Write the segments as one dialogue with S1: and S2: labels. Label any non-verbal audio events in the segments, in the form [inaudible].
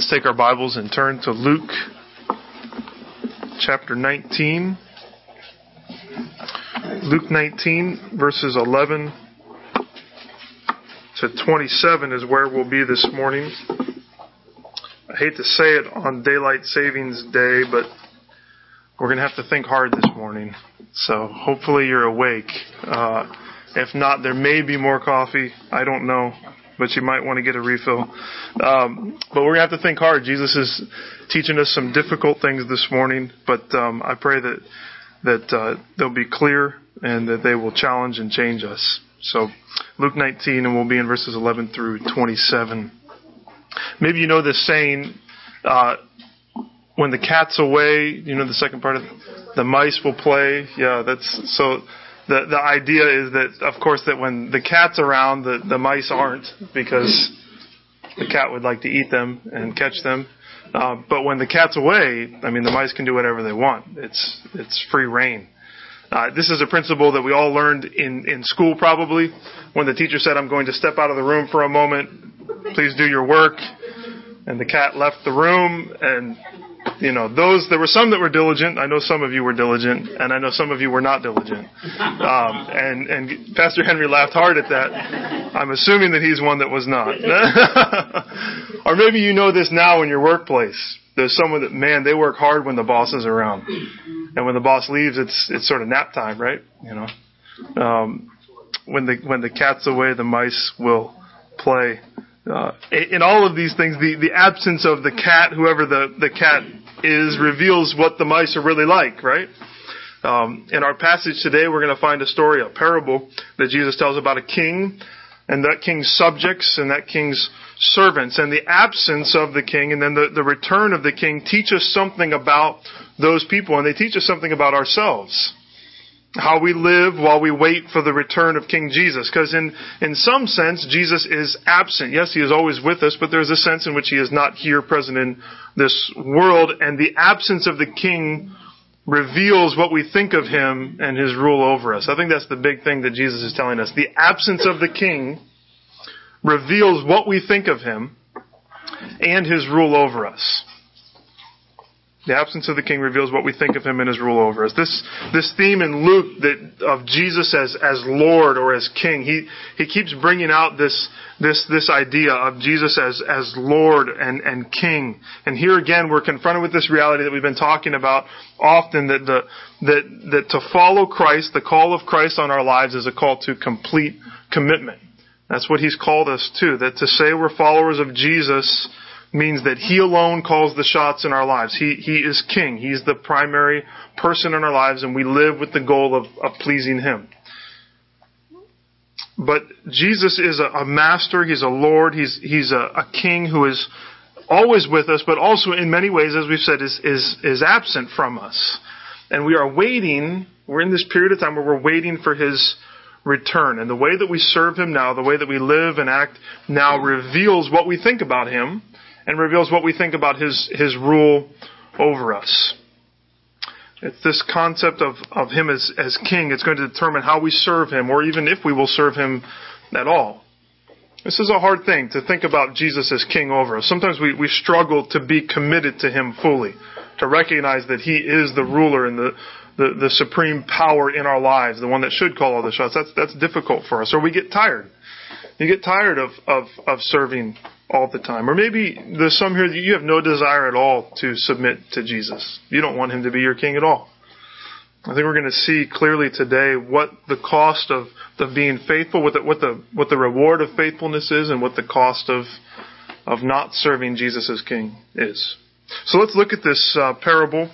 S1: Let's take our Bibles and turn to Luke chapter 19. Luke 19, verses 11 to 27 is where we'll be this morning. I hate to say it on Daylight Savings Day, but we're going to have to think hard this morning. So hopefully you're awake. Uh, if not, there may be more coffee. I don't know but you might want to get a refill. Um, but we're going to have to think hard. Jesus is teaching us some difficult things this morning, but um, I pray that that uh, they'll be clear and that they will challenge and change us. So, Luke 19, and we'll be in verses 11 through 27. Maybe you know this saying, uh, when the cat's away, you know the second part of the mice will play. Yeah, that's so the the idea is that of course that when the cat's around the the mice aren't because the cat would like to eat them and catch them. Uh, but when the cat's away i mean the mice can do whatever they want. It's it's free rein. Uh, this is a principle that we all learned in in school probably. When the teacher said i'm going to step out of the room for a moment please do your work and the cat left the room and you know, those, there were some that were diligent. I know some of you were diligent, and I know some of you were not diligent. Um, and, and Pastor Henry laughed hard at that. I'm assuming that he's one that was not. [laughs] or maybe you know this now in your workplace. There's someone that, man, they work hard when the boss is around. And when the boss leaves, it's, it's sort of nap time, right? You know, um, when the, when the cat's away, the mice will play. Uh, in all of these things, the, the absence of the cat, whoever the, the cat is, reveals what the mice are really like, right? Um, in our passage today, we're going to find a story, a parable that Jesus tells about a king and that king's subjects and that king's servants. And the absence of the king and then the, the return of the king teach us something about those people and they teach us something about ourselves how we live while we wait for the return of King Jesus. Because in, in some sense, Jesus is absent. Yes, He is always with us, but there's a sense in which He is not here present in this world. And the absence of the King reveals what we think of Him and His rule over us. I think that's the big thing that Jesus is telling us. The absence of the King reveals what we think of Him and His rule over us. The absence of the king reveals what we think of him and his rule over us. This, this theme in Luke that, of Jesus as, as Lord or as King, he, he keeps bringing out this, this, this idea of Jesus as, as Lord and, and King. And here again, we're confronted with this reality that we've been talking about often that the, that, that to follow Christ, the call of Christ on our lives is a call to complete commitment. That's what he's called us to. That to say we're followers of Jesus means that He alone calls the shots in our lives. He, he is King. He's the primary person in our lives, and we live with the goal of, of pleasing Him. But Jesus is a, a master. He's a Lord. He's, he's a, a King who is always with us, but also in many ways, as we've said, is, is, is absent from us. And we are waiting, we're in this period of time where we're waiting for His return. And the way that we serve Him now, the way that we live and act now reveals what we think about Him and reveals what we think about his, his rule over us. It's this concept of, of him as, as king. It's going to determine how we serve him, or even if we will serve him at all. This is a hard thing to think about Jesus as king over us. Sometimes we, we struggle to be committed to him fully, to recognize that he is the ruler and the, the, the supreme power in our lives, the one that should call all the shots. That's, that's difficult for us. Or we get tired. You get tired of, of, of serving all the time. Or maybe there's some here that you have no desire at all to submit to Jesus. You don't want him to be your king at all. I think we're going to see clearly today what the cost of, of being faithful, what the, what the what the reward of faithfulness is, and what the cost of of not serving Jesus as King is. So let's look at this uh, parable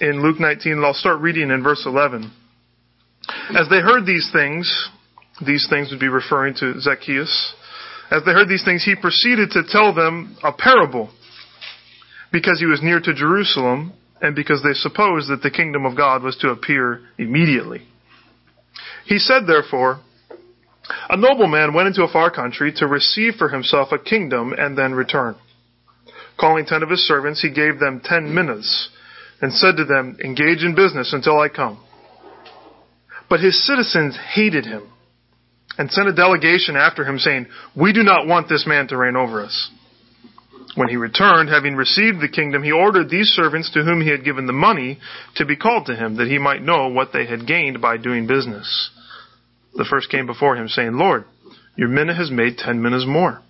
S1: in Luke 19, and I'll start reading in verse 11. As they heard these things, these things would be referring to Zacchaeus. As they heard these things, he proceeded to tell them a parable because he was near to Jerusalem and because they supposed that the kingdom of God was to appear immediately. He said, therefore, a nobleman went into a far country to receive for himself a kingdom and then return. Calling ten of his servants, he gave them ten minas and said to them, Engage in business until I come. But his citizens hated him and sent a delegation after him saying, We do not want this man to reign over us. When he returned, having received the kingdom, he ordered these servants to whom he had given the money to be called to him, that he might know what they had gained by doing business. The first came before him, saying, Lord, your mina has made ten minas more.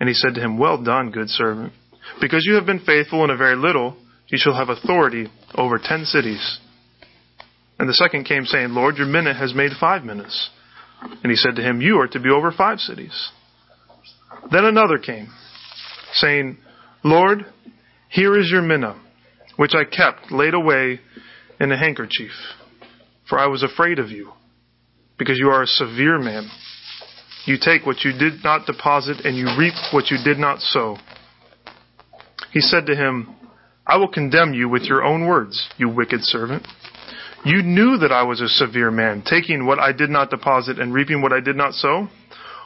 S1: And he said to him, Well done, good servant. Because you have been faithful in a very little, you shall have authority over ten cities. And the second came saying, Lord, your mina has made five minas. And he said to him, You are to be over five cities. Then another came, saying, Lord, here is your mina, which I kept laid away in a handkerchief, for I was afraid of you, because you are a severe man. You take what you did not deposit, and you reap what you did not sow. He said to him, I will condemn you with your own words, you wicked servant. You knew that I was a severe man, taking what I did not deposit and reaping what I did not sow.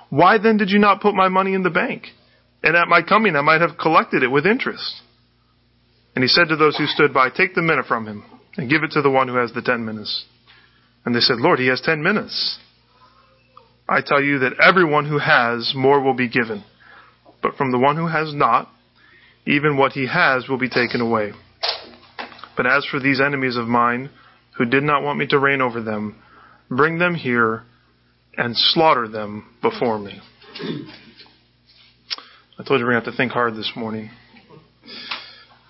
S1: Why then did you not put my money in the bank? And at my coming I might have collected it with interest. And he said to those who stood by, Take the mina from him, and give it to the one who has the ten minas. And they said, Lord, he has ten minas. I tell you that everyone who has, more will be given. But from the one who has not, even what he has will be taken away. But as for these enemies of mine, who did not want me to reign over them, bring them here and slaughter them before me. I told you we're going to have to think hard this morning.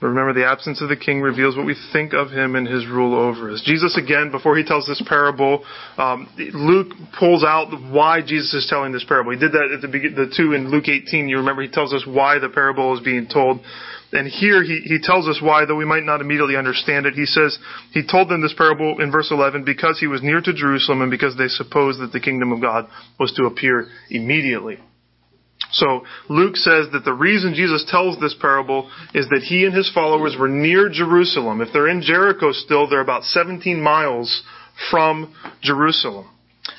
S1: But remember, the absence of the king reveals what we think of him and his rule over us. Jesus, again, before he tells this parable, um, Luke pulls out why Jesus is telling this parable. He did that at the beginning, the two in Luke 18. You remember he tells us why the parable is being told. And here he, he tells us why, though we might not immediately understand it. He says, he told them this parable in verse 11 because he was near to Jerusalem and because they supposed that the kingdom of God was to appear immediately. So Luke says that the reason Jesus tells this parable is that he and his followers were near Jerusalem. If they're in Jericho still, they're about 17 miles from Jerusalem.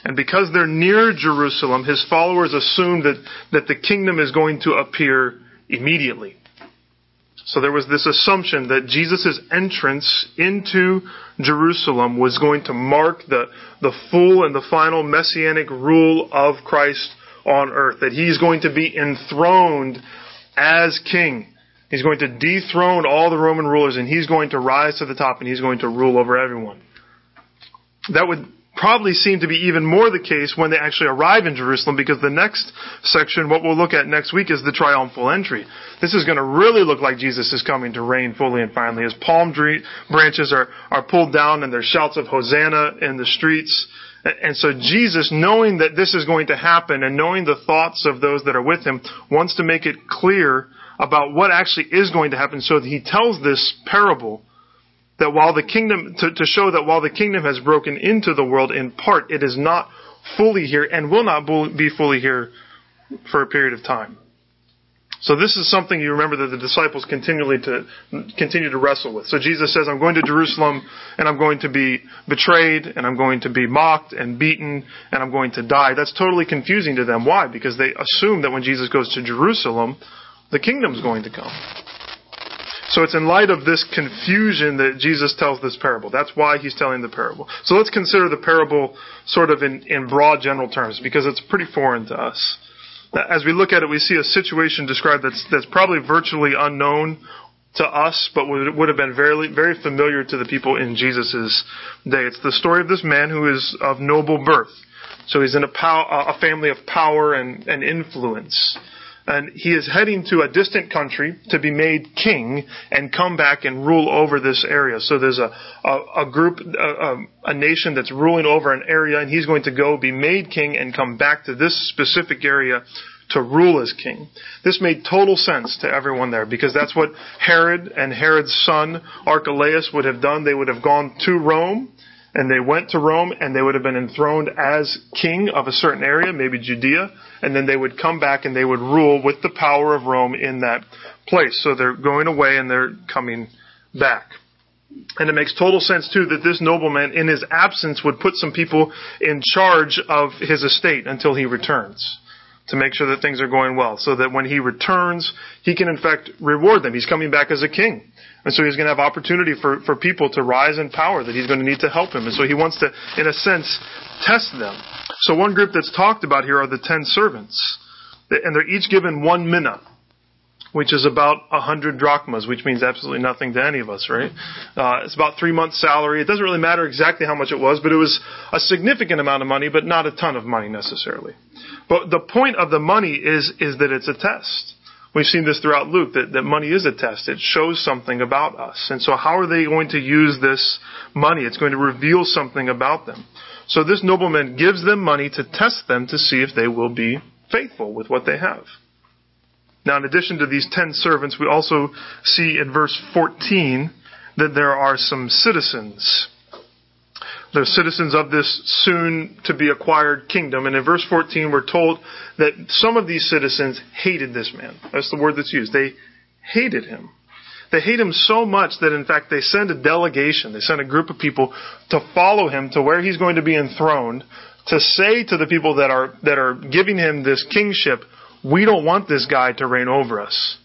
S1: And because they're near Jerusalem, his followers assume that, that the kingdom is going to appear immediately. So there was this assumption that Jesus' entrance into Jerusalem was going to mark the, the full and the final messianic rule of Christ on earth, that he's going to be enthroned as king. He's going to dethrone all the Roman rulers and he's going to rise to the top and he's going to rule over everyone. That would probably seem to be even more the case when they actually arrive in Jerusalem because the next section, what we'll look at next week, is the triumphal entry. This is going to really look like Jesus is coming to reign fully and finally as palm branches are, are pulled down and there's shouts of Hosanna in the streets. And so Jesus, knowing that this is going to happen and knowing the thoughts of those that are with him, wants to make it clear about what actually is going to happen so he tells this parable that while the kingdom, to, to show that while the kingdom has broken into the world in part, it is not fully here and will not be fully here for a period of time. So this is something you remember that the disciples continually to continue to wrestle with. So Jesus says, I'm going to Jerusalem and I'm going to be betrayed and I'm going to be mocked and beaten and I'm going to die. That's totally confusing to them. Why? Because they assume that when Jesus goes to Jerusalem, the kingdom's going to come. So it's in light of this confusion that Jesus tells this parable. That's why he's telling the parable. So let's consider the parable sort of in, in broad general terms because it's pretty foreign to us. As we look at it, we see a situation described that's, that's probably virtually unknown to us, but would, would have been very, very familiar to the people in Jesus' day. It's the story of this man who is of noble birth. So he's in a, pow, a family of power and, and influence and he is heading to a distant country to be made king and come back and rule over this area. So there's a, a, a group, a, a, nation that's ruling over an area, and he's going to go be made king and come back to this specific area to rule as king. This made total sense to everyone there because that's what Herod and Herod's son Archelaus would have done. They would have gone to Rome and they went to Rome and they would have been enthroned as king of a certain area, maybe Judea, and then they would come back and they would rule with the power of Rome in that place. So they're going away and they're coming back. And it makes total sense too that this nobleman in his absence would put some people in charge of his estate until he returns to make sure that things are going well so that when he returns, he can in fact reward them. He's coming back as a king. And so he's going to have opportunity for, for people to rise in power that he's going to need to help him. And so he wants to, in a sense, test them. So one group that's talked about here are the ten servants. And they're each given one mina. which is about a hundred drachmas, which means absolutely nothing to any of us, right? Uh, it's about three months' salary. It doesn't really matter exactly how much it was, but it was a significant amount of money, but not a ton of money necessarily. But the point of the money is is that it's a test. We've seen this throughout Luke that, that money is a test. It shows something about us. And so how are they going to use this money? It's going to reveal something about them. So this nobleman gives them money to test them to see if they will be faithful with what they have. Now, in addition to these ten servants, we also see in verse 14 that there are some citizens. They're citizens of this soon to be acquired kingdom. And in verse 14, we're told that some of these citizens hated this man. That's the word that's used. They hated him. They hate him so much that in fact they send a delegation, they send a group of people to follow him to where he's going to be enthroned, to say to the people that are, that are giving him this kingship, we don't want this guy to reign over us.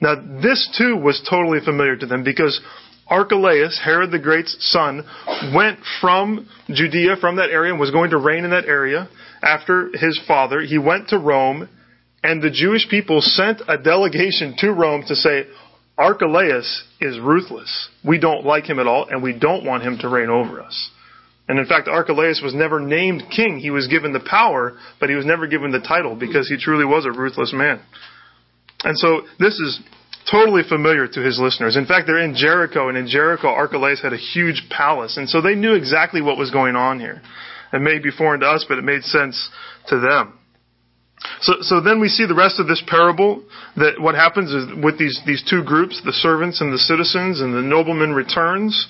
S1: Now, this too was totally familiar to them because Archelaus, Herod the Great's son, went from Judea, from that area, and was going to reign in that area after his father. He went to Rome, and the Jewish people sent a delegation to Rome to say, Archelaus is ruthless. We don't like him at all, and we don't want him to reign over us. And in fact, Archelaus was never named king. He was given the power, but he was never given the title because he truly was a ruthless man. And so this is totally familiar to his listeners. In fact, they're in Jericho, and in Jericho, Archelaus had a huge palace. And so they knew exactly what was going on here. It may be foreign to us, but it made sense to them. So, so then we see the rest of this parable that what happens is with these, these two groups, the servants and the citizens, and the nobleman returns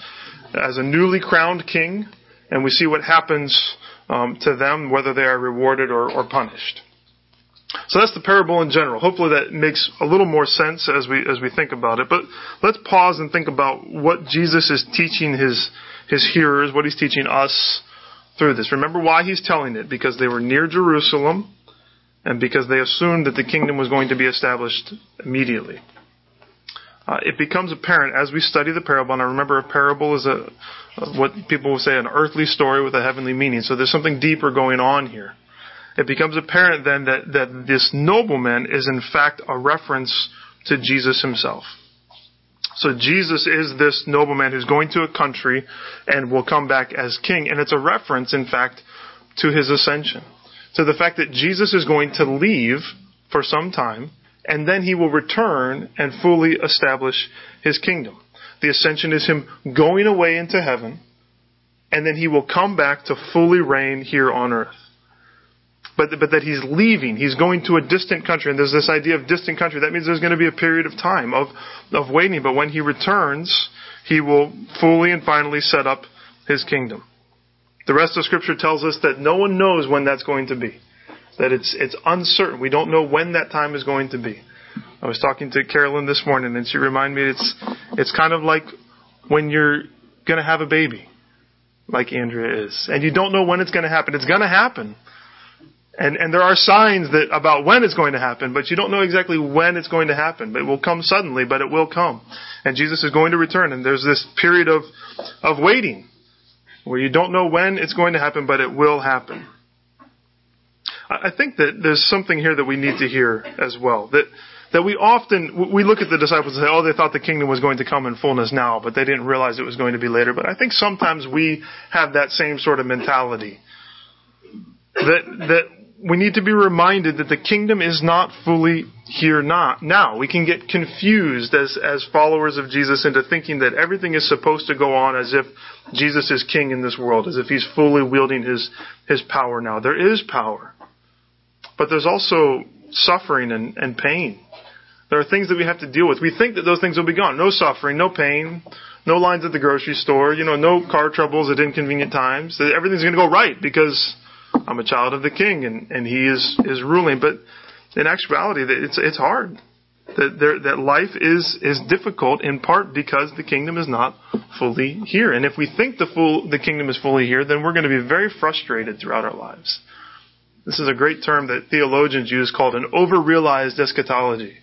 S1: as a newly crowned king and we see what happens um, to them, whether they are rewarded or, or punished. So that's the parable in general. Hopefully that makes a little more sense as we as we think about it. But let's pause and think about what Jesus is teaching his his hearers, what he's teaching us through this. Remember why he's telling it? Because they were near Jerusalem and because they assumed that the kingdom was going to be established immediately uh, it becomes apparent as we study the parable, and I remember a parable is a, what people will say an earthly story with a heavenly meaning. So there's something deeper going on here. It becomes apparent then that, that this nobleman is in fact a reference to Jesus himself. So Jesus is this nobleman who's going to a country and will come back as king. And it's a reference, in fact, to his ascension. To the fact that Jesus is going to leave for some time and then he will return and fully establish his kingdom. The ascension is him going away into heaven, and then he will come back to fully reign here on earth. But, but that he's leaving, he's going to a distant country, and there's this idea of distant country. That means there's going to be a period of time of, of waiting, but when he returns, he will fully and finally set up his kingdom. The rest of Scripture tells us that no one knows when that's going to be that it's it's uncertain. We don't know when that time is going to be. I was talking to Carolyn this morning, and she reminded me it's it's kind of like when you're going to have a baby, like Andrea is, and you don't know when it's going to happen. It's going to happen, and and there are signs that about when it's going to happen, but you don't know exactly when it's going to happen. It will come suddenly, but it will come, and Jesus is going to return, and there's this period of of waiting where you don't know when it's going to happen, but it will happen. I think that there's something here that we need to hear as well. That that we often we look at the disciples and say, "Oh, they thought the kingdom was going to come in fullness now, but they didn't realize it was going to be later." But I think sometimes we have that same sort of mentality. That that we need to be reminded that the kingdom is not fully here not now. We can get confused as as followers of Jesus into thinking that everything is supposed to go on as if Jesus is king in this world, as if he's fully wielding his his power now. There is power. But there's also suffering and, and pain. There are things that we have to deal with. We think that those things will be gone. No suffering, no pain, no lines at the grocery store, you know, no car troubles at inconvenient times. Everything's going to go right because I'm a child of the king and, and he is, is ruling. But in actuality, it's, it's hard. That, there, that life is, is difficult in part because the kingdom is not fully here. And if we think the full, the kingdom is fully here, then we're going to be very frustrated throughout our lives. This is a great term that theologians use called an over-realized eschatology.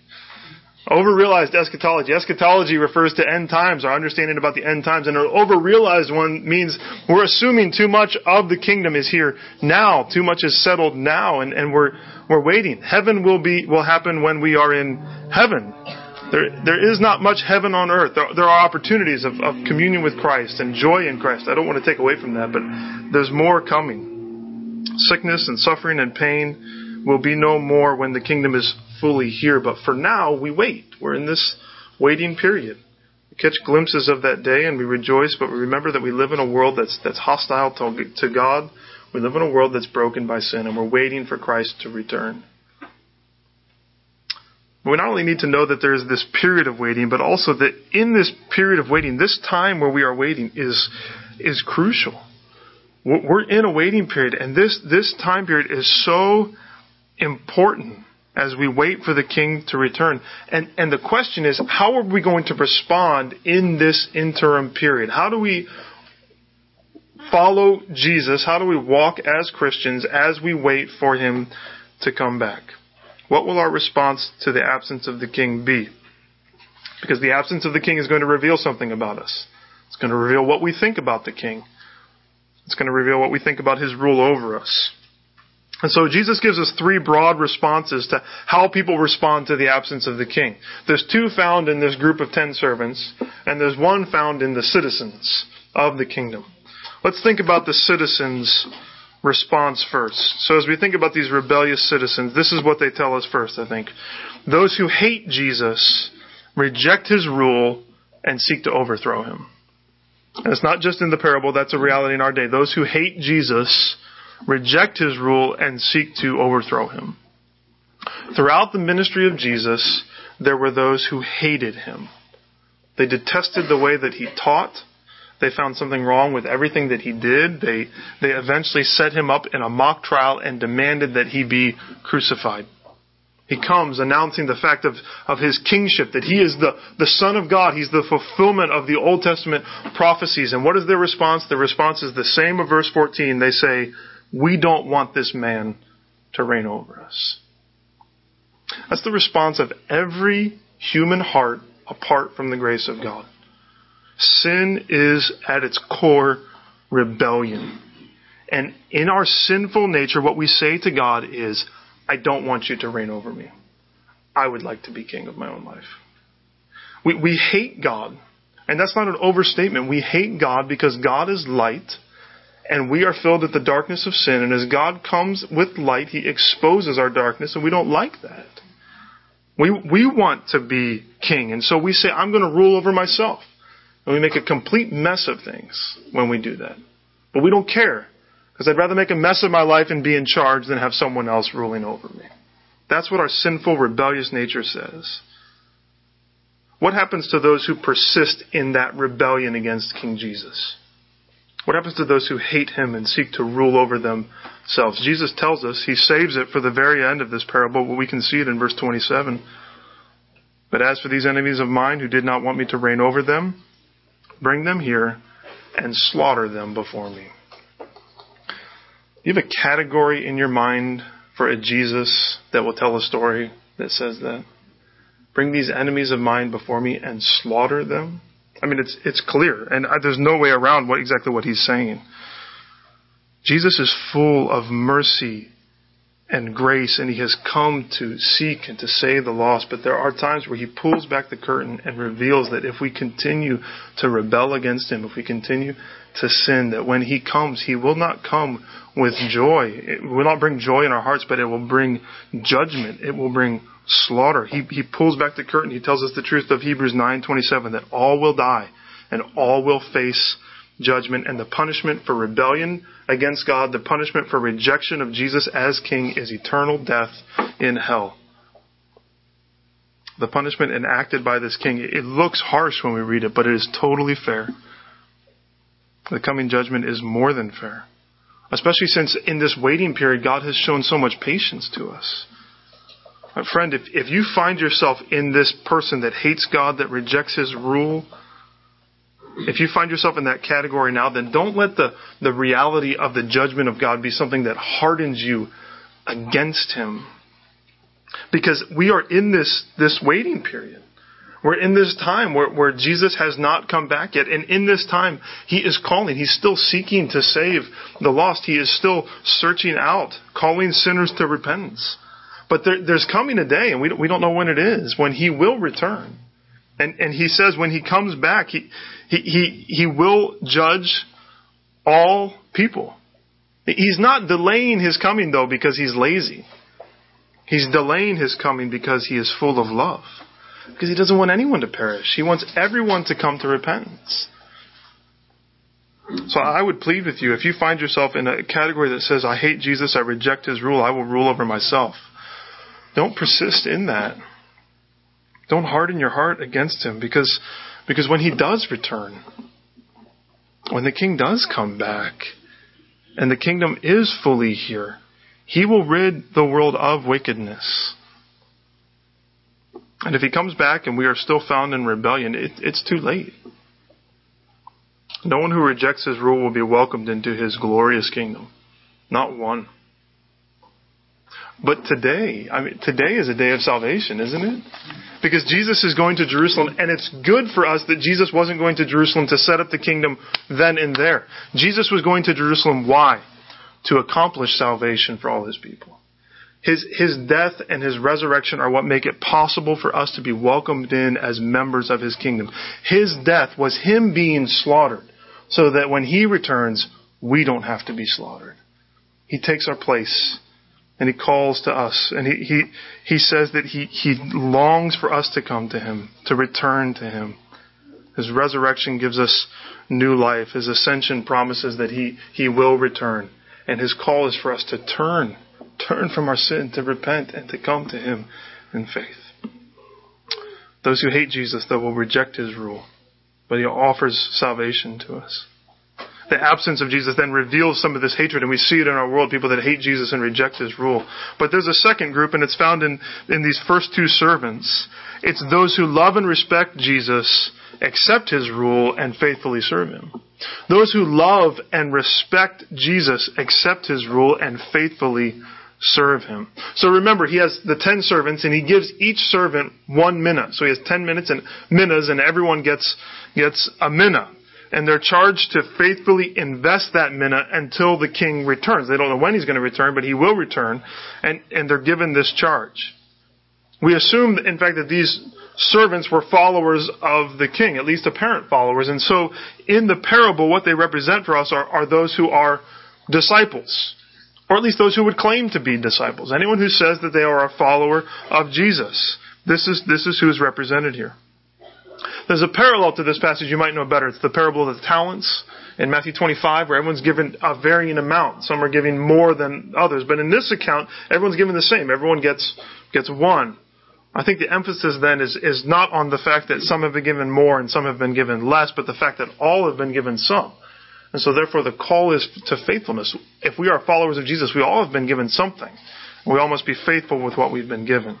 S1: Overrealized eschatology. Eschatology refers to end times, our understanding about the end times, and an overrealized one means we're assuming too much of the kingdom is here now, too much is settled now, and, and we're we're waiting. Heaven will be will happen when we are in heaven. There, there is not much heaven on earth. There, there are opportunities of, of communion with Christ and joy in Christ. I don't want to take away from that, but there's more coming. Sickness and suffering and pain will be no more when the kingdom is fully here. But for now, we wait. We're in this waiting period. We catch glimpses of that day and we rejoice, but we remember that we live in a world that's, that's hostile to, to God. We live in a world that's broken by sin, and we're waiting for Christ to return. We not only need to know that there is this period of waiting, but also that in this period of waiting, this time where we are waiting is, is crucial. We're in a waiting period, and this, this time period is so important as we wait for the king to return. And, and the question is, how are we going to respond in this interim period? How do we follow Jesus? How do we walk as Christians as we wait for him to come back? What will our response to the absence of the king be? Because the absence of the king is going to reveal something about us. It's going to reveal what we think about the king. It's going to reveal what we think about his rule over us. And so Jesus gives us three broad responses to how people respond to the absence of the king. There's two found in this group of ten servants, and there's one found in the citizens of the kingdom. Let's think about the citizens' response first. So as we think about these rebellious citizens, this is what they tell us first, I think. Those who hate Jesus reject his rule and seek to overthrow him. And it's not just in the parable, that's a reality in our day. Those who hate Jesus reject his rule, and seek to overthrow him. Throughout the ministry of Jesus, there were those who hated him. They detested the way that he taught. They found something wrong with everything that he did. They, they eventually set him up in a mock trial and demanded that he be crucified. He comes announcing the fact of, of his kingship, that he is the, the Son of God. He's the fulfillment of the Old Testament prophecies. And what is their response? Their response is the same of verse 14. They say, we don't want this man to reign over us. That's the response of every human heart apart from the grace of God. Sin is at its core rebellion. And in our sinful nature, what we say to God is, I don't want you to reign over me. I would like to be king of my own life. We, we hate God. And that's not an overstatement. We hate God because God is light and we are filled with the darkness of sin. And as God comes with light, He exposes our darkness, and we don't like that. We, we want to be king, and so we say, I'm going to rule over myself. And we make a complete mess of things when we do that. But we don't care, because I'd rather make a mess of my life and be in charge than have someone else ruling over me. That's what our sinful, rebellious nature says. What happens to those who persist in that rebellion against King Jesus? What happens to those who hate him and seek to rule over themselves? Jesus tells us he saves it for the very end of this parable, but we can see it in verse 27. But as for these enemies of mine who did not want me to reign over them, bring them here and slaughter them before me. You have a category in your mind for a Jesus that will tell a story that says that. Bring these enemies of mine before me and slaughter them. I mean, it's, it's clear, and there's no way around what, exactly what he's saying. Jesus is full of mercy and grace, and he has come to seek and to save the lost. But there are times where he pulls back the curtain and reveals that if we continue to rebel against him, if we continue to sin, that when he comes, he will not come with joy. It will not bring joy in our hearts, but it will bring judgment. It will bring slaughter. He, he pulls back the curtain. He tells us the truth of Hebrews 9:27 that all will die and all will face judgment and the punishment for rebellion against God, the punishment for rejection of Jesus as king is eternal death in hell. The punishment enacted by this king, it looks harsh when we read it, but it is totally fair. The coming judgment is more than fair. Especially since in this waiting period, God has shown so much patience to us. My friend, if, if you find yourself in this person that hates God, that rejects His rule, if you find yourself in that category now, then don't let the, the reality of the judgment of God be something that hardens you against Him. Because we are in this, this waiting period. We're in this time where, where Jesus has not come back yet. And in this time, He is calling. He's still seeking to save the lost. He is still searching out, calling sinners to repentance. But there, there's coming a day, and we don't, we don't know when it is, when He will return. And, and He says when He comes back, He, he, he, he will judge all people. He's not delaying His coming, though, because He's lazy. He's delaying His coming because He is full of love. Because he doesn't want anyone to perish. He wants everyone to come to repentance. So I would plead with you, if you find yourself in a category that says, I hate Jesus, I reject his rule, I will rule over myself. Don't persist in that. Don't harden your heart against him because, because when he does return, when the king does come back, and the kingdom is fully here, he will rid the world of wickedness. And if he comes back and we are still found in rebellion, it, it's too late. No one who rejects his rule will be welcomed into his glorious kingdom. Not one. But today, I mean, today is a day of salvation, isn't it? Because Jesus is going to Jerusalem, and it's good for us that Jesus wasn't going to Jerusalem to set up the kingdom then and there. Jesus was going to Jerusalem, why? To accomplish salvation for all his people. His, his death and his resurrection are what make it possible for us to be welcomed in as members of his kingdom. His death was him being slaughtered so that when he returns, we don't have to be slaughtered. He takes our place and he calls to us and he, he, he says that he, he longs for us to come to him, to return to him. His resurrection gives us new life. His ascension promises that he, he will return. And his call is for us to turn turn from our sin, to repent, and to come to Him in faith. Those who hate Jesus, though, will reject His rule, but He offers salvation to us. The absence of Jesus then reveals some of this hatred, and we see it in our world, people that hate Jesus and reject His rule. But there's a second group, and it's found in, in these first two servants. It's those who love and respect Jesus, accept His rule, and faithfully serve Him. Those who love and respect Jesus, accept His rule, and faithfully serve him. So remember, he has the ten servants, and he gives each servant one mina. So he has ten minas and minas, and everyone gets gets a mina. And they're charged to faithfully invest that mina until the king returns. They don't know when he's going to return, but he will return, and, and they're given this charge. We assume, in fact, that these servants were followers of the king, at least apparent followers. And so, in the parable, what they represent for us are, are those who are disciples or at least those who would claim to be disciples. Anyone who says that they are a follower of Jesus. This is, this is who is represented here. There's a parallel to this passage you might know better. It's the parable of the talents in Matthew 25 where everyone's given a varying amount. Some are giving more than others. But in this account, everyone's given the same. Everyone gets, gets one. I think the emphasis then is, is not on the fact that some have been given more and some have been given less, but the fact that all have been given some. And so therefore the call is to faithfulness. If we are followers of Jesus, we all have been given something. We all must be faithful with what we've been given.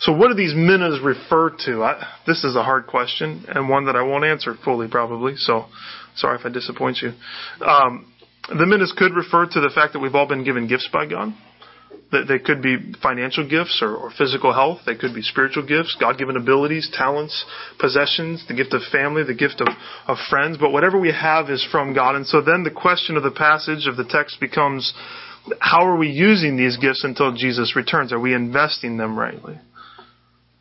S1: So what do these minas refer to? I, this is a hard question and one that I won't answer fully probably. So sorry if I disappoint you. Um, the minas could refer to the fact that we've all been given gifts by God. They could be financial gifts or, or physical health. They could be spiritual gifts, God-given abilities, talents, possessions, the gift of family, the gift of, of friends. But whatever we have is from God. And so then the question of the passage of the text becomes, how are we using these gifts until Jesus returns? Are we investing them rightly?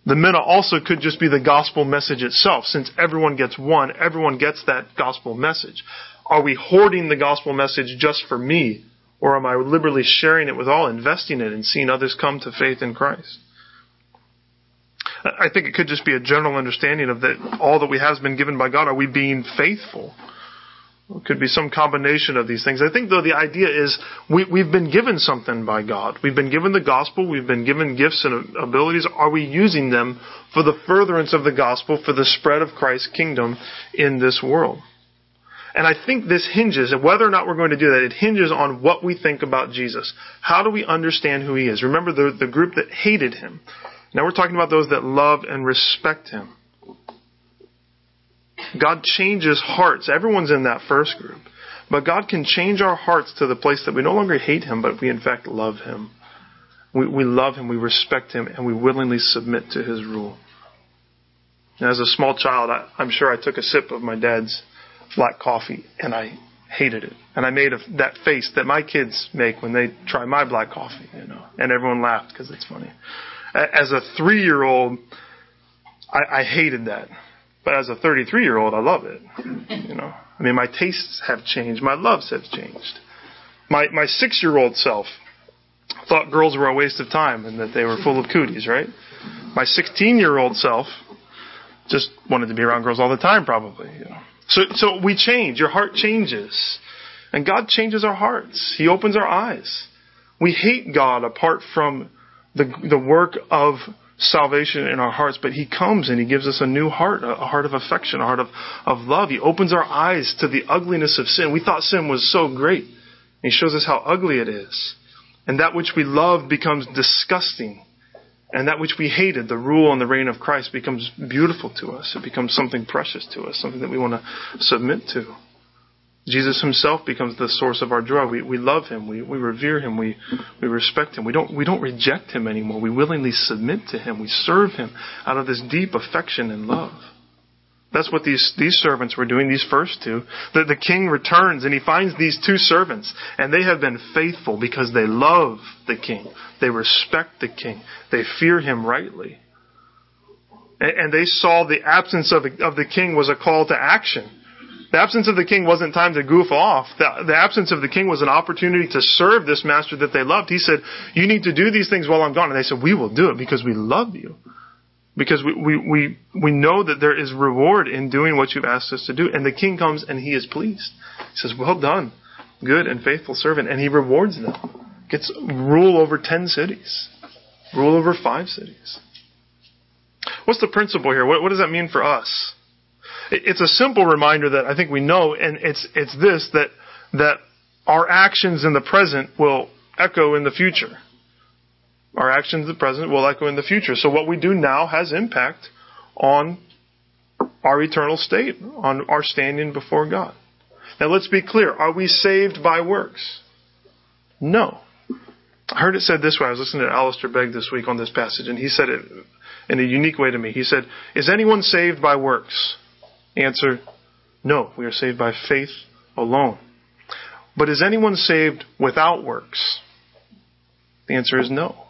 S1: The mina also could just be the gospel message itself. Since everyone gets one, everyone gets that gospel message. Are we hoarding the gospel message just for me? Or am I liberally sharing it with all, investing it and seeing others come to faith in Christ? I think it could just be a general understanding of that all that we have has been given by God. Are we being faithful? It could be some combination of these things. I think though the idea is we, we've been given something by God. We've been given the gospel. We've been given gifts and abilities. Are we using them for the furtherance of the gospel, for the spread of Christ's kingdom in this world? And I think this hinges, whether or not we're going to do that, it hinges on what we think about Jesus. How do we understand who he is? Remember the, the group that hated him. Now we're talking about those that love and respect him. God changes hearts. Everyone's in that first group. But God can change our hearts to the place that we no longer hate him, but we in fact love him. We, we love him, we respect him, and we willingly submit to his rule. And as a small child, I, I'm sure I took a sip of my dad's black coffee and I hated it. And I made a, that face that my kids make when they try my black coffee, you know. And everyone laughed because it's funny. As a three year old, I, I hated that. But as a 33 year old, I love it. You know, I mean, my tastes have changed. My loves have changed. My, my six year old self thought girls were a waste of time and that they were full of cooties, right? My 16 year old self just wanted to be around girls all the time, probably. You know. So, so we change. Your heart changes. And God changes our hearts. He opens our eyes. We hate God apart from the, the work of salvation in our hearts, but He comes and He gives us a new heart, a heart of affection, a heart of, of love. He opens our eyes to the ugliness of sin. We thought sin was so great. He shows us how ugly it is. And that which we love becomes disgusting. And that which we hated, the rule and the reign of Christ, becomes beautiful to us. It becomes something precious to us, something that we want to submit to. Jesus himself becomes the source of our joy. We, we love him. We, we revere him. We, we respect him. We don't, we don't reject him anymore. We willingly submit to him. We serve him out of this deep affection and love. That's what these, these servants were doing, these first two. The, the king returns and he finds these two servants, and they have been faithful because they love the king. They respect the king. They fear him rightly. And, and they saw the absence of of the king was a call to action. The absence of the king wasn't time to goof off. The, the, absence of the king was an opportunity to serve this master that they loved. He said, You need to do these things while I'm gone. And they said, We will do it because we love you. Because we, we, we, we know that there is reward in doing what you've asked us to do. And the king comes and he is pleased. He says, Well done, good and faithful servant. And he rewards them. Gets rule over ten cities, rule over five cities. What's the principle here? What, what does that mean for us? It's a simple reminder that I think we know, and it's, it's this, that, that our actions in the present will echo in the future. Our actions in the present will echo in the future. So what we do now has impact on our eternal state, on our standing before God. Now let's be clear. Are we saved by works? No. I heard it said this way. I was listening to Alistair Begg this week on this passage, and he said it in a unique way to me. He said, Is anyone saved by works? Answer, no. We are saved by faith alone. But is anyone saved without works? The answer is no.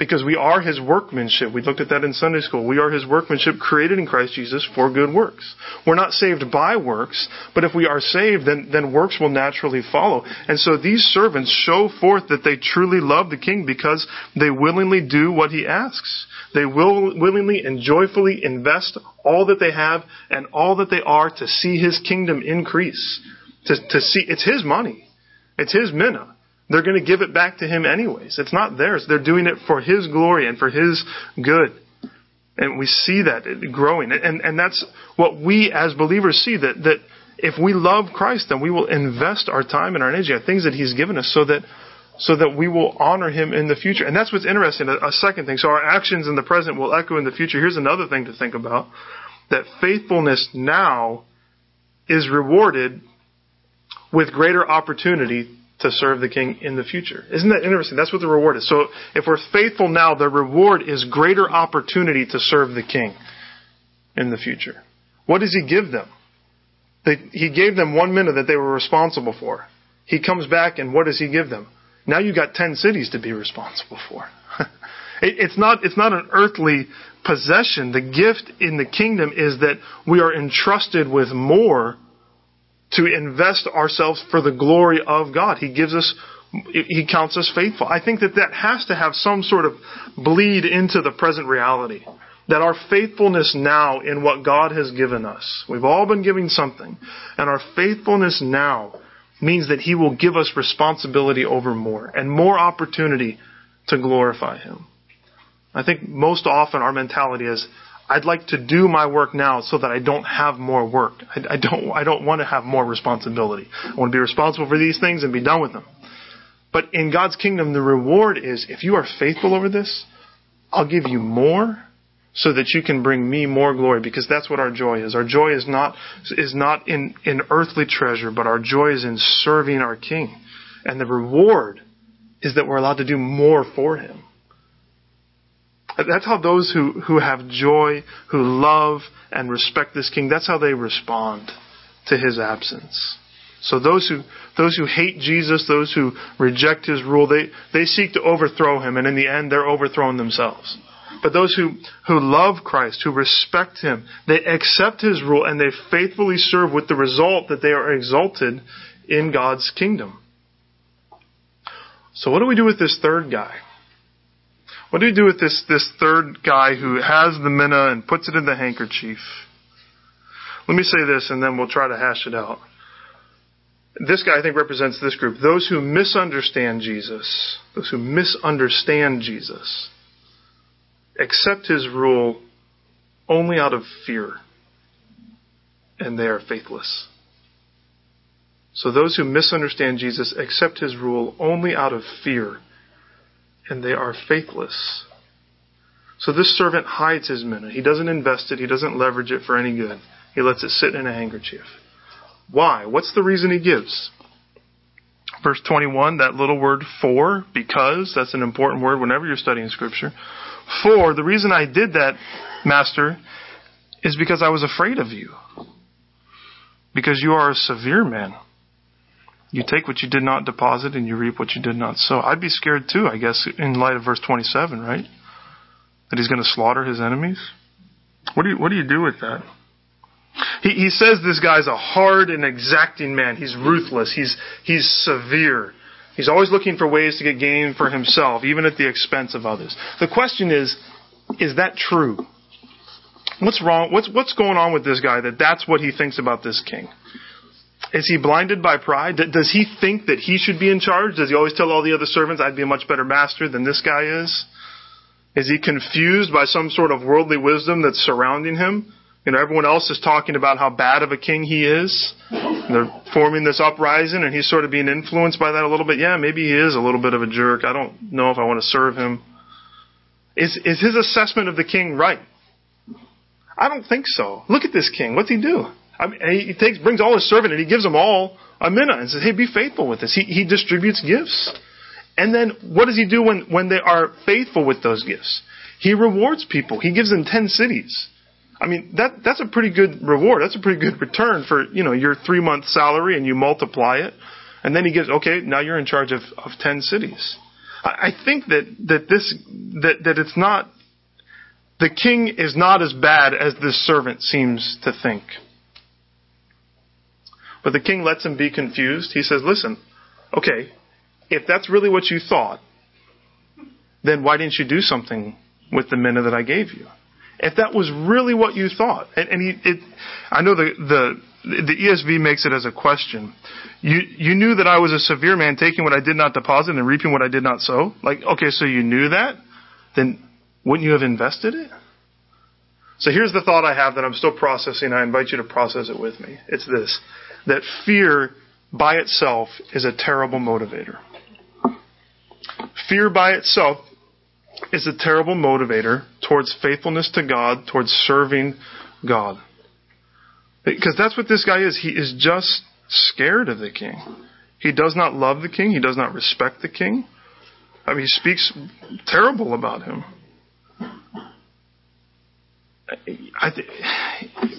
S1: Because we are his workmanship. We looked at that in Sunday school. We are his workmanship created in Christ Jesus for good works. We're not saved by works, but if we are saved, then, then works will naturally follow. And so these servants show forth that they truly love the king because they willingly do what he asks. They will willingly and joyfully invest all that they have and all that they are to see his kingdom increase. To, to see, it's his money. It's his mina. They're going to give it back to him anyways. It's not theirs. They're doing it for his glory and for his good. And we see that growing. And, and that's what we as believers see that, that if we love Christ, then we will invest our time and our energy on things that he's given us so that so that we will honor him in the future. And that's what's interesting. A, a, second thing. So our actions in the present will echo in the future. Here's another thing to think about. That faithfulness now is rewarded with greater opportunity to serve the king in the future. Isn't that interesting? That's what the reward is. So if we're faithful now, the reward is greater opportunity to serve the king in the future. What does he give them? He gave them one mina that they were responsible for. He comes back and what does he give them? Now you've got ten cities to be responsible for. [laughs] it, it's not, it's not an earthly possession. The gift in the kingdom is that we are entrusted with more to invest ourselves for the glory of God. He gives us, He counts us faithful. I think that that has to have some sort of bleed into the present reality. That our faithfulness now in what God has given us, we've all been giving something, and our faithfulness now means that He will give us responsibility over more and more opportunity to glorify Him. I think most often our mentality is, I'd like to do my work now so that I don't have more work. I, I don't, I don't want to have more responsibility. I want to be responsible for these things and be done with them. But in God's kingdom, the reward is if you are faithful over this, I'll give you more so that you can bring me more glory because that's what our joy is. Our joy is not, is not in, in earthly treasure, but our joy is in serving our King. And the reward is that we're allowed to do more for him. That's how those who, who have joy, who love and respect this king, that's how they respond to his absence. So those who those who hate Jesus, those who reject his rule, they, they seek to overthrow him, and in the end they're overthrown themselves. But those who, who love Christ, who respect him, they accept his rule and they faithfully serve with the result that they are exalted in God's kingdom. So what do we do with this third guy? What do we do with this, this third guy who has the mina and puts it in the handkerchief? Let me say this and then we'll try to hash it out. This guy, I think, represents this group. Those who misunderstand Jesus, those who misunderstand Jesus, accept his rule only out of fear, and they are faithless. So those who misunderstand Jesus accept his rule only out of fear, and they are faithless. So this servant hides his mina. He doesn't invest it. He doesn't leverage it for any good. He lets it sit in a handkerchief. Why? What's the reason he gives? Verse 21, that little word for, because, that's an important word whenever you're studying scripture. For, the reason I did that, Master, is because I was afraid of you. Because you are a severe man. You take what you did not deposit and you reap what you did not sow. I'd be scared too, I guess, in light of verse 27, right? That he's going to slaughter his enemies. What do you, what do you do with that? He, he says this guy's a hard and exacting man. He's ruthless. He's, he's severe. He's always looking for ways to get gain for himself, even at the expense of others. The question is, is that true? What's wrong? What's, what's going on with this guy that that's what he thinks about this king? Is he blinded by pride? Does he think that he should be in charge? Does he always tell all the other servants, I'd be a much better master than this guy is? Is he confused by some sort of worldly wisdom that's surrounding him? You know, everyone else is talking about how bad of a king he is. They're forming this uprising, and he's sort of being influenced by that a little bit. Yeah, maybe he is a little bit of a jerk. I don't know if I want to serve him. Is, is his assessment of the king right? I don't think so. Look at this king. What's he do? I mean, he takes, brings all his servant, and he gives them all a mina and says, "Hey, be faithful with this." He, he distributes gifts, and then what does he do when when they are faithful with those gifts? He rewards people. He gives them ten cities. I mean, that, that's a pretty good reward. That's a pretty good return for, you know, your three month salary and you multiply it. And then he gives, okay, now you're in charge of, of 10 cities. I, I think that, that this, that, that it's not, the king is not as bad as this servant seems to think. But the king lets him be confused. He says, listen, okay, if that's really what you thought, then why didn't you do something with the mina that I gave you? if that was really what you thought. And, and he, it, I know the, the, the ESV makes it as a question. You, you knew that I was a severe man, taking what I did not deposit and reaping what I did not sow? Like, okay, so you knew that? Then wouldn't you have invested it? So here's the thought I have that I'm still processing. I invite you to process it with me. It's this, that fear by itself is a terrible motivator. Fear by itself is a terrible motivator towards faithfulness to God, towards serving God. Because that's what this guy is. He is just scared of the king. He does not love the king. He does not respect the king. I mean, he speaks terrible about him. Th-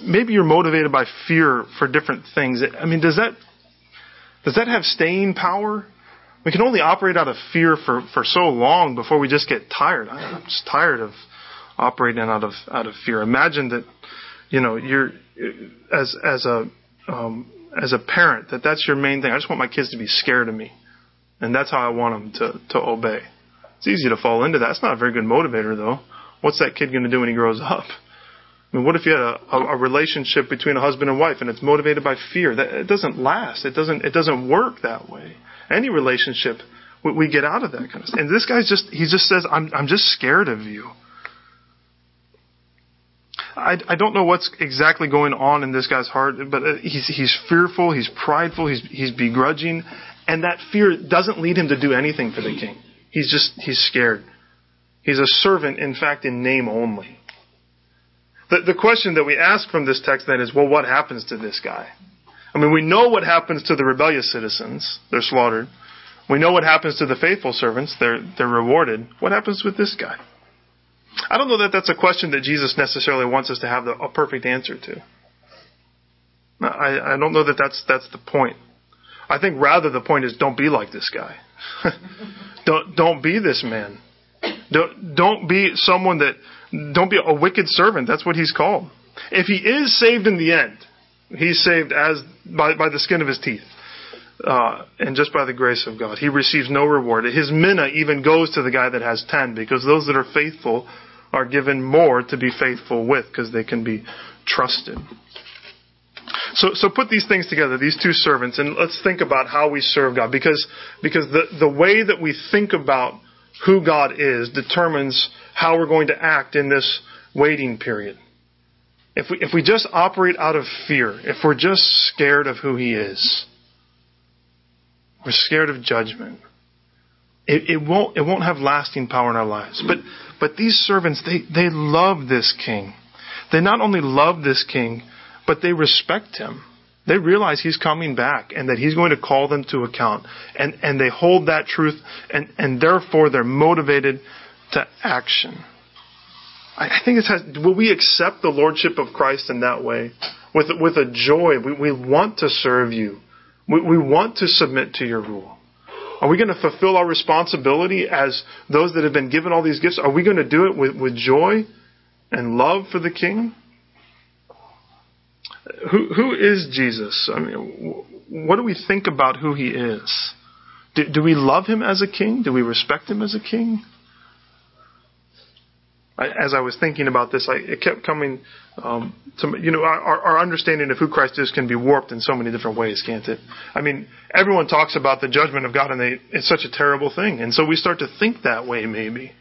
S1: maybe you're motivated by fear for different things. I mean, does that does that have staying power? We can only operate out of fear for, for so long before we just get tired. I'm just tired of operating out of out of fear. Imagine that, you know, you're as as a um, as a parent that that's your main thing. I just want my kids to be scared of me, and that's how I want them to to obey. It's easy to fall into that. It's not a very good motivator though. What's that kid going to do when he grows up? I mean, what if you had a, a, a relationship between a husband and wife and it's motivated by fear? That it doesn't last. It doesn't it doesn't work that way any relationship, we, we get out of that kind of stuff. And this guy's just, he just says, I'm, I'm just scared of you. I, I don't know what's exactly going on in this guy's heart, but uh, he's, he's fearful, he's prideful, he's, he's begrudging, and that fear doesn't lead him to do anything for the king. He's just, he's scared. He's a servant, in fact, in name only. The, the question that we ask from this text then is, well, what happens to this guy? I mean, we know what happens to the rebellious citizens. They're slaughtered. We know what happens to the faithful servants. They're, they're rewarded. What happens with this guy? I don't know that that's a question that Jesus necessarily wants us to have the, a perfect answer to. I, I don't know that that's, that's the point. I think rather the point is don't be like this guy. [laughs] don't, don't be this man. Don't, don't be someone that, don't be a wicked servant. That's what he's called. If he is saved in the end, he's saved as by, by the skin of his teeth. Uh, and just by the grace of God. He receives no reward. His mina even goes to the guy that has ten, because those that are faithful are given more to be faithful with, because they can be trusted. So, so put these things together, these two servants, and let's think about how we serve God, because because the the way that we think about who God is determines how we're going to act in this waiting period. If we, if we just operate out of fear, if we're just scared of who He is, we're scared of judgment. It, it, won't, it won't have lasting power in our lives. But, but these servants, they, they love this king. They not only love this king, but they respect him. They realize he's coming back and that he's going to call them to account. And, and they hold that truth and, and therefore they're motivated to action. I think it has, will we accept the Lordship of Christ in that way? With, with a joy. We, we want to serve you. We, we want to submit to your rule. Are we going to fulfill our responsibility as those that have been given all these gifts? Are we going to do it with, with joy and love for the King? Who, who is Jesus? I mean, what do we think about who he is? Do, do we love him as a king? Do we respect him as a king? I, as I was thinking about this, I, it kept coming um, to you know our, our understanding of who Christ is can be warped in so many different ways, can't it? I mean, everyone talks about the judgment of God, and they, it's such a terrible thing, and so we start to think that way maybe.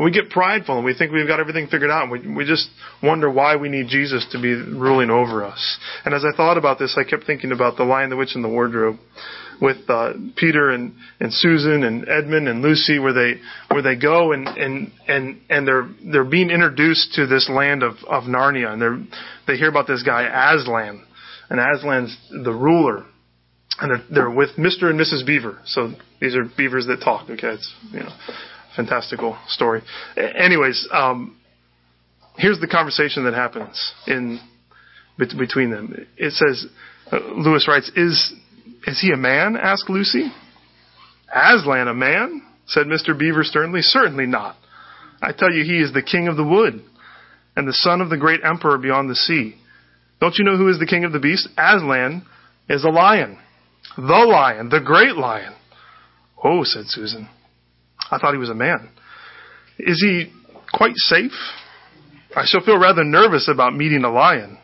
S1: We get prideful and we think we've got everything figured out. And we, we just wonder why we need Jesus to be ruling over us. And as I thought about this, I kept thinking about the Lion, the Witch, and the Wardrobe with uh, Peter and, and Susan and Edmund and Lucy, where they where they go and and and and they're they're being introduced to this land of of Narnia, and they're they hear about this guy Aslan, and Aslan's the ruler, and they're they're with Mister and Mrs. Beaver. So these are beavers that talk. Okay, it's you know fantastical story. Anyways, um, here's the conversation that happens in between them. It says, uh, Lewis writes, "Is is he a man? asked Lucy. Aslan a man? said Mr. Beaver sternly. Certainly not. I tell you, he is the king of the wood and the son of the great emperor beyond the sea. Don't you know who is the king of the beasts? Aslan is a lion. The lion, the great lion. Oh, said Susan. I thought he was a man. Is he quite safe? I shall feel rather nervous about meeting a lion.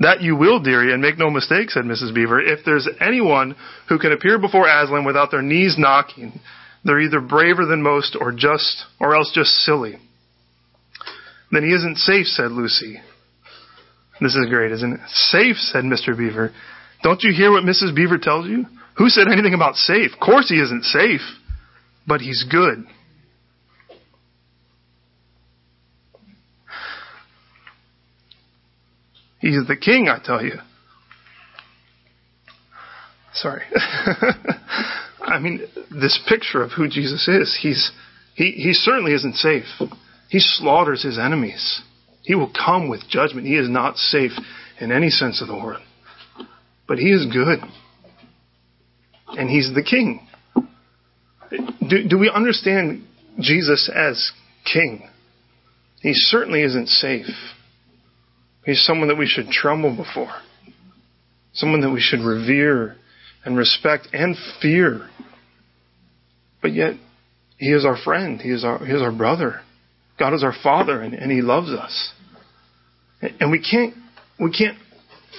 S1: That you will, dearie, and make no mistake, said Mrs. Beaver. If there's anyone who can appear before Aslan without their knees knocking, they're either braver than most or just, or else just silly. Then he isn't safe, said Lucy. This is great, isn't it? Safe, said Mr. Beaver. Don't you hear what Mrs. Beaver tells you? Who said anything about safe? Of course he isn't safe, but he's good. He's the king, I tell you. Sorry. [laughs] I mean, this picture of who Jesus is, he's, he, he certainly isn't safe. He slaughters his enemies. He will come with judgment. He is not safe in any sense of the word. But he is good. And he's the king. Do, do we understand Jesus as king? He certainly isn't safe. He's someone that we should tremble before, someone that we should revere and respect and fear. But yet, He is our friend. He is our, he is our brother. God is our Father, and, and He loves us. And we can't, we can't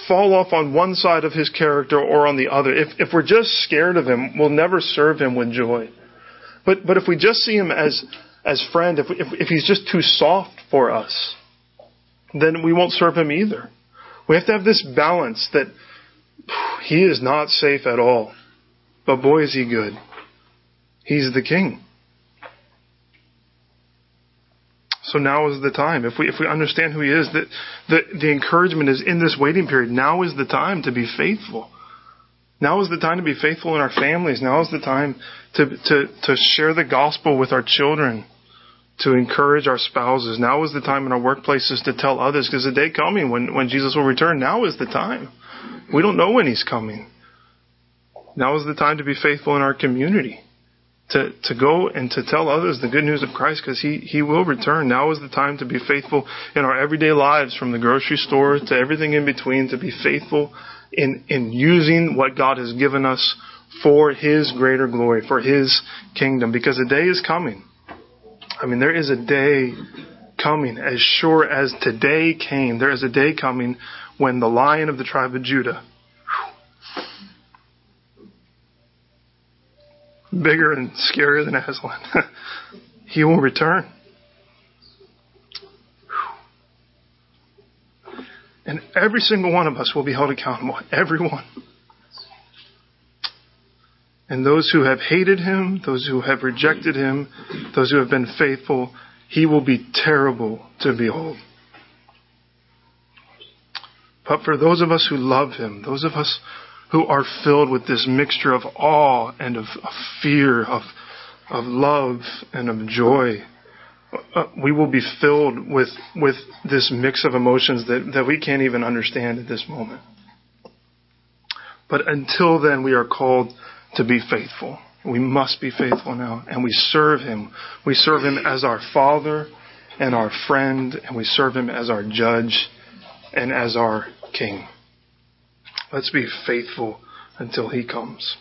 S1: fall off on one side of His character or on the other. If, if we're just scared of Him, we'll never serve Him with joy. But, but if we just see Him as, as friend, if, if, if He's just too soft for us, then we won't serve him either. We have to have this balance that he is not safe at all. But boy, is he good. He's the king. So now is the time. If we if we understand who he is, that the, the encouragement is in this waiting period. Now is the time to be faithful. Now is the time to be faithful in our families. Now is the time to, to, to share the gospel with our children, to encourage our spouses. Now is the time in our workplaces to tell others because the day coming when, when Jesus will return, now is the time. We don't know when he's coming. Now is the time to be faithful in our community. To, to go and to tell others the good news of Christ because he, he will return. Now is the time to be faithful in our everyday lives from the grocery store to everything in between to be faithful in, in using what God has given us for His greater glory, for His kingdom, because a day is coming. I mean, there is a day coming, as sure as today came, there is a day coming when the lion of the tribe of Judah, bigger and scarier than Aslan, [laughs] he will return. And every single one of us will be held accountable. Everyone. And those who have hated him, those who have rejected him, those who have been faithful, he will be terrible to behold. But for those of us who love him, those of us who are filled with this mixture of awe and of, of fear, of, of love and of joy, uh, we will be filled with with this mix of emotions that, that we can't even understand at this moment. But until then, we are called to be faithful. We must be faithful now, and we serve Him. We serve Him as our Father and our friend, and we serve Him as our Judge and as our King. Let's be faithful until He comes.